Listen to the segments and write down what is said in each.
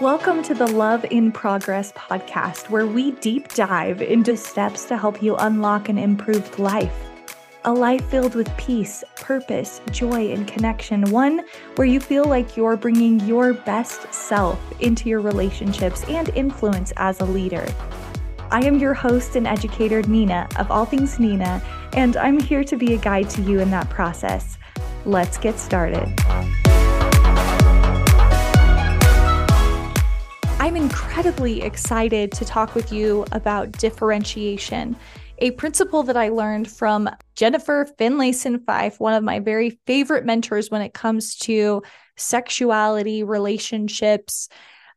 Welcome to the Love in Progress podcast, where we deep dive into steps to help you unlock an improved life. A life filled with peace, purpose, joy, and connection. One where you feel like you're bringing your best self into your relationships and influence as a leader. I am your host and educator, Neena, of All Things Neena, and I'm here to be a guide to you in that process. Let's get started. I'm incredibly excited to talk with you about differentiation, a principle that I learned from Jennifer Finlayson Fife, one of my very favorite mentors when it comes to sexuality, relationships,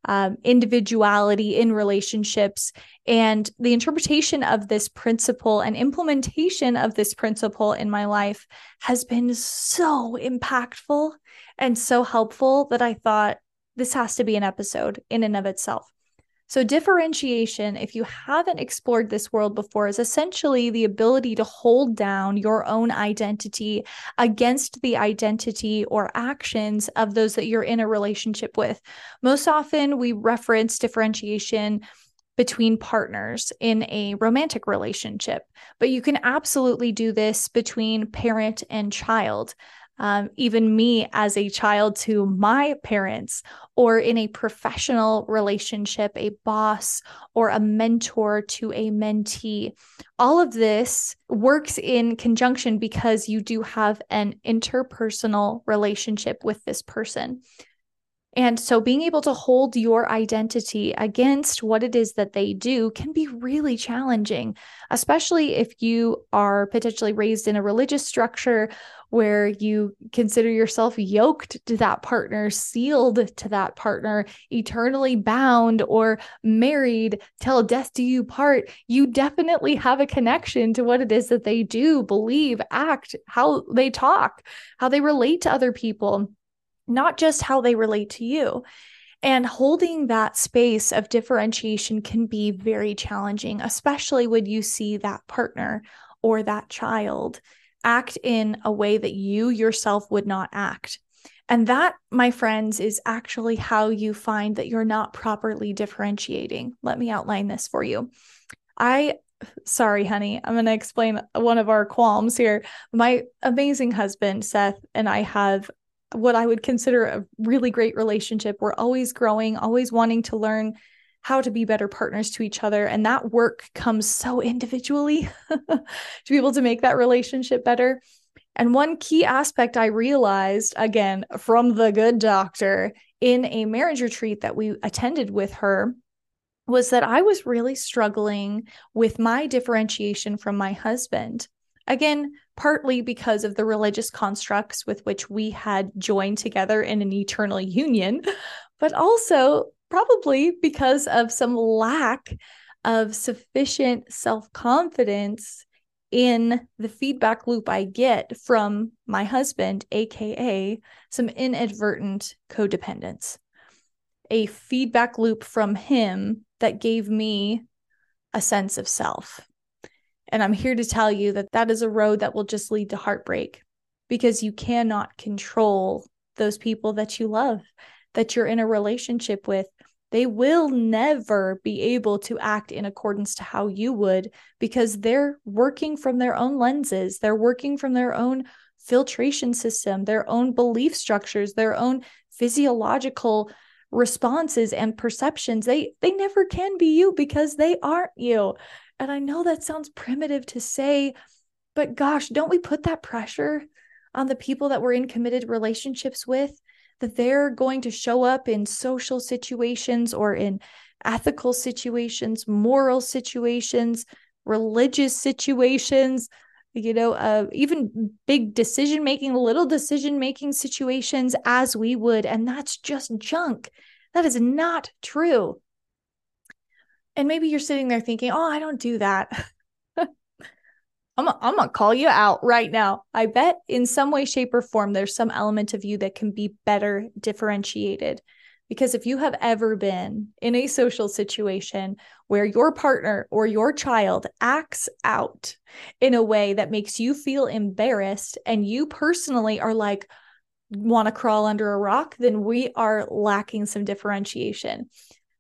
um, individuality in relationships. And the interpretation of this principle and implementation of this principle in my life has been so impactful and so helpful that I thought this has to be an episode in and of itself. So, differentiation, if you haven't explored this world before, is essentially the ability to hold down your own identity against the identity or actions of those that you're in a relationship with. Most often, we reference differentiation between partners in a romantic relationship, but you can absolutely do this between parent and child um, even me as a child to my parents, or in a professional relationship, a boss or a mentor to a mentee. All of this works in conjunction because you do have an interpersonal relationship with this person. And so being able to hold your identity against what it is that they do can be really challenging, especially if you are potentially raised in a religious structure where you consider yourself yoked to that partner, sealed to that partner, eternally bound or married till death do you part. You definitely have a connection to what it is that they do, believe, act, how they talk, how they relate to other people not just how they relate to you. And holding that space of differentiation can be very challenging, especially when you see that partner or that child act in a way that you yourself would not act. And that, my friends, is actually how you find that you're not properly differentiating. Let me outline this for you. I, sorry, honey, I'm going to explain one of our qualms here. My amazing husband, Seth, and I have what I would consider a really great relationship. We're always growing, always wanting to learn how to be better partners to each other. And that work comes so individually to be able to make that relationship better. And one key aspect I realized, again, from the good doctor in a marriage retreat that we attended with her was that I was really struggling with my differentiation from my husband. Again, partly because of the religious constructs with which we had joined together in an eternal union, but also probably because of some lack of sufficient self confidence in the feedback loop I get from my husband, AKA some inadvertent codependence. A feedback loop from him that gave me a sense of self. And I'm here to tell you that that is a road that will just lead to heartbreak because you cannot control those people that you love, that you're in a relationship with. They will never be able to act in accordance to how you would because they're working from their own lenses. They're working from their own filtration system, their own belief structures, their own physiological responses and perceptions. They they never can be you because they aren't you. And I know that sounds primitive to say, but gosh, don't we put that pressure on the people that we're in committed relationships with that they're going to show up in social situations or in ethical situations, moral situations, religious situations, you know, uh, even big decision making, little decision making situations as we would. And that's just junk. That is not true. And maybe you're sitting there thinking, oh, I don't do that. I'm, I'm going to call you out right now. I bet in some way, shape, or form, there's some element of you that can be better differentiated. Because if you have ever been in a social situation where your partner or your child acts out in a way that makes you feel embarrassed, and you personally are like, want to crawl under a rock, then we are lacking some differentiation.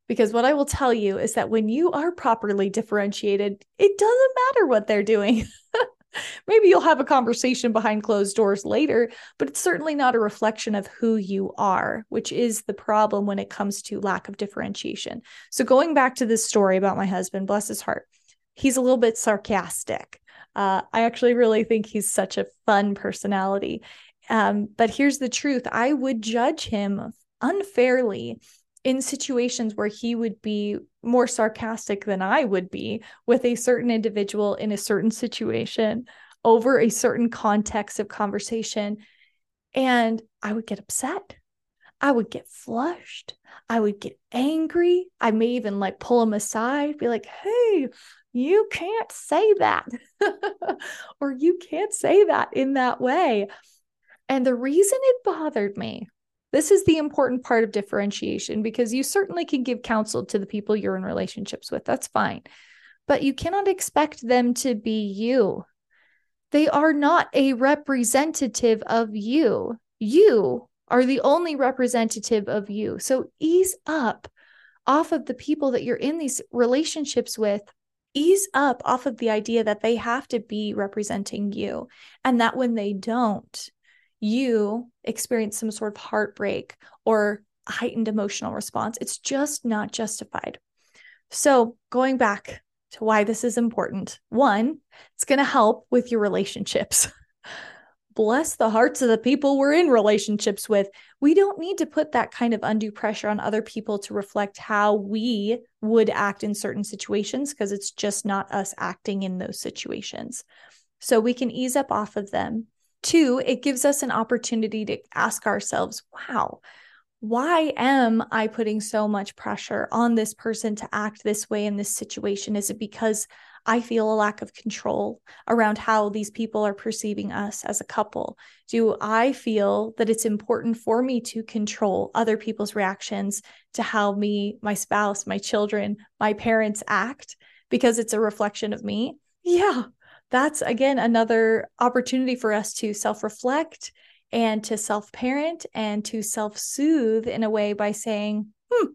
Because what I will tell you is that when you are properly differentiated, it doesn't matter what they're doing. Maybe you'll have a conversation behind closed doors later, but it's certainly not a reflection of who you are, which is the problem when it comes to lack of differentiation. So, going back to this story about my husband, bless his heart, he's a little bit sarcastic. Uh, I actually really think he's such a fun personality. Um, but here's the truth I would judge him unfairly in situations where he would be more sarcastic than I would be with a certain individual in a certain situation over a certain context of conversation. And I would get upset. I would get flushed. I would get angry. I may even like pull him aside, be like, hey, you can't say that. or you can't say that in that way. And the reason it bothered me this is the important part of differentiation because you certainly can give counsel to the people you're in relationships with. That's fine. But you cannot expect them to be you. They are not a representative of you. You are the only representative of you. So ease up off of the people that you're in these relationships with. Ease up off of the idea that they have to be representing you and that when they don't, you experience some sort of heartbreak or heightened emotional response. It's just not justified. So, going back to why this is important one, it's going to help with your relationships. Bless the hearts of the people we're in relationships with. We don't need to put that kind of undue pressure on other people to reflect how we would act in certain situations because it's just not us acting in those situations. So we can ease up off of them Two, it gives us an opportunity to ask ourselves, wow, why am I putting so much pressure on this person to act this way in this situation? Is it because I feel a lack of control around how these people are perceiving us as a couple? Do I feel that it's important for me to control other people's reactions to how me, my spouse, my children, my parents act because it's a reflection of me? Yeah, that's again another opportunity for us to self reflect and to self parent and to self soothe in a way by saying, hmm,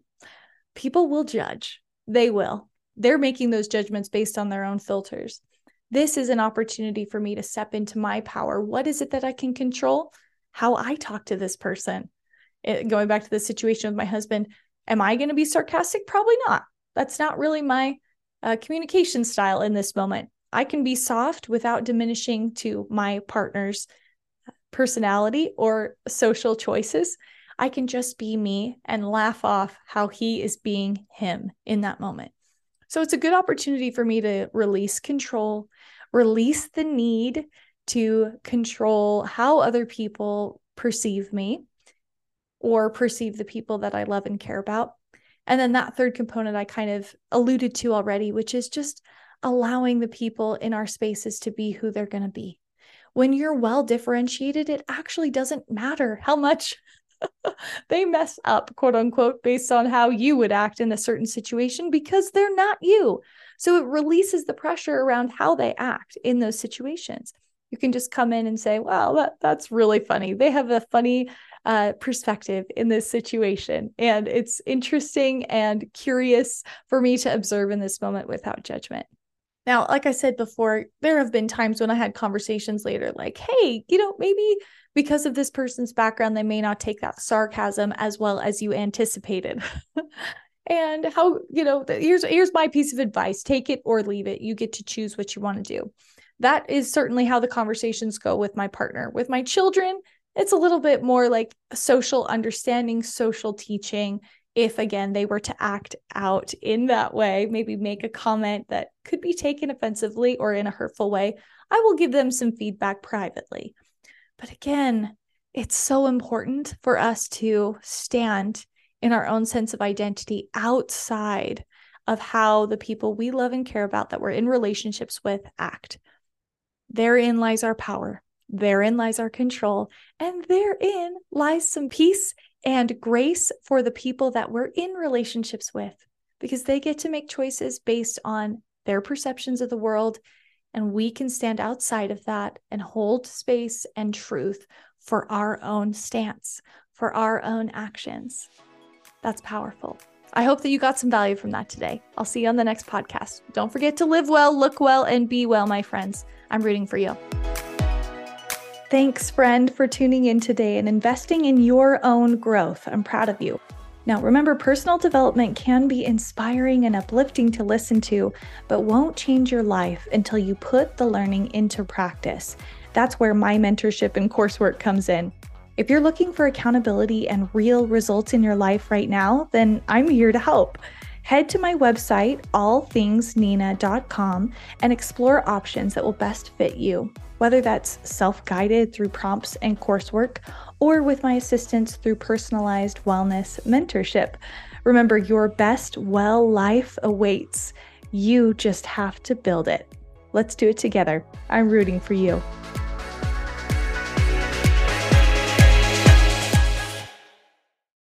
people will judge. They will. They're making those judgments based on their own filters. This is an opportunity for me to step into my power. What is it that I can control? How I talk to this person. It, going back to the situation with my husband, am I going to be sarcastic? Probably not. That's not really my uh, communication style in this moment. I can be soft without diminishing to my partner's personality or social choices. I can just be me and laugh off how he is being him in that moment. So it's a good opportunity for me to release control, release the need to control how other people perceive me or perceive the people that I love and care about. And then that third component I kind of alluded to already, which is just allowing the people in our spaces to be who they're going to be. When you're well differentiated, it actually doesn't matter how much they mess up, quote unquote, based on how you would act in a certain situation because they're not you. So it releases the pressure around how they act in those situations. You can just come in and say, wow, that, that's really funny. They have a funny uh, perspective in this situation. And it's interesting and curious for me to observe in this moment without judgment. Now, like I said before, there have been times when I had conversations later, like, hey, you know, maybe because of this person's background, they may not take that sarcasm as well as you anticipated. and how, you know, here's here's my piece of advice. Take it or leave it. You get to choose what you want to do. That is certainly how the conversations go with my partner. With my children, it's a little bit more like social understanding, social teaching if again they were to act out in that way, maybe make a comment that could be taken offensively or in a hurtful way, I will give them some feedback privately. But again, it's so important for us to stand in our own sense of identity outside of how the people we love and care about that we're in relationships with act. Therein lies our power. Therein lies our control. And therein lies some peace and grace for the people that we're in relationships with because they get to make choices based on their perceptions of the world. And we can stand outside of that and hold space and truth for our own stance, for our own actions. That's powerful. I hope that you got some value from that today. I'll see you on the next podcast. Don't forget to live well, look well, and be well, my friends. I'm rooting for you. Thanks, friend, for tuning in today and investing in your own growth. I'm proud of you. Now, remember, personal development can be inspiring and uplifting to listen to, but won't change your life until you put the learning into practice. That's where my mentorship and coursework comes in. If you're looking for accountability and real results in your life right now, then I'm here to help. Head to my website, allthingsneena.com, and explore options that will best fit you, whether that's self guided through prompts and coursework or with my assistance through personalized wellness mentorship. Remember, your best well life awaits. You just have to build it. Let's do it together. I'm rooting for you.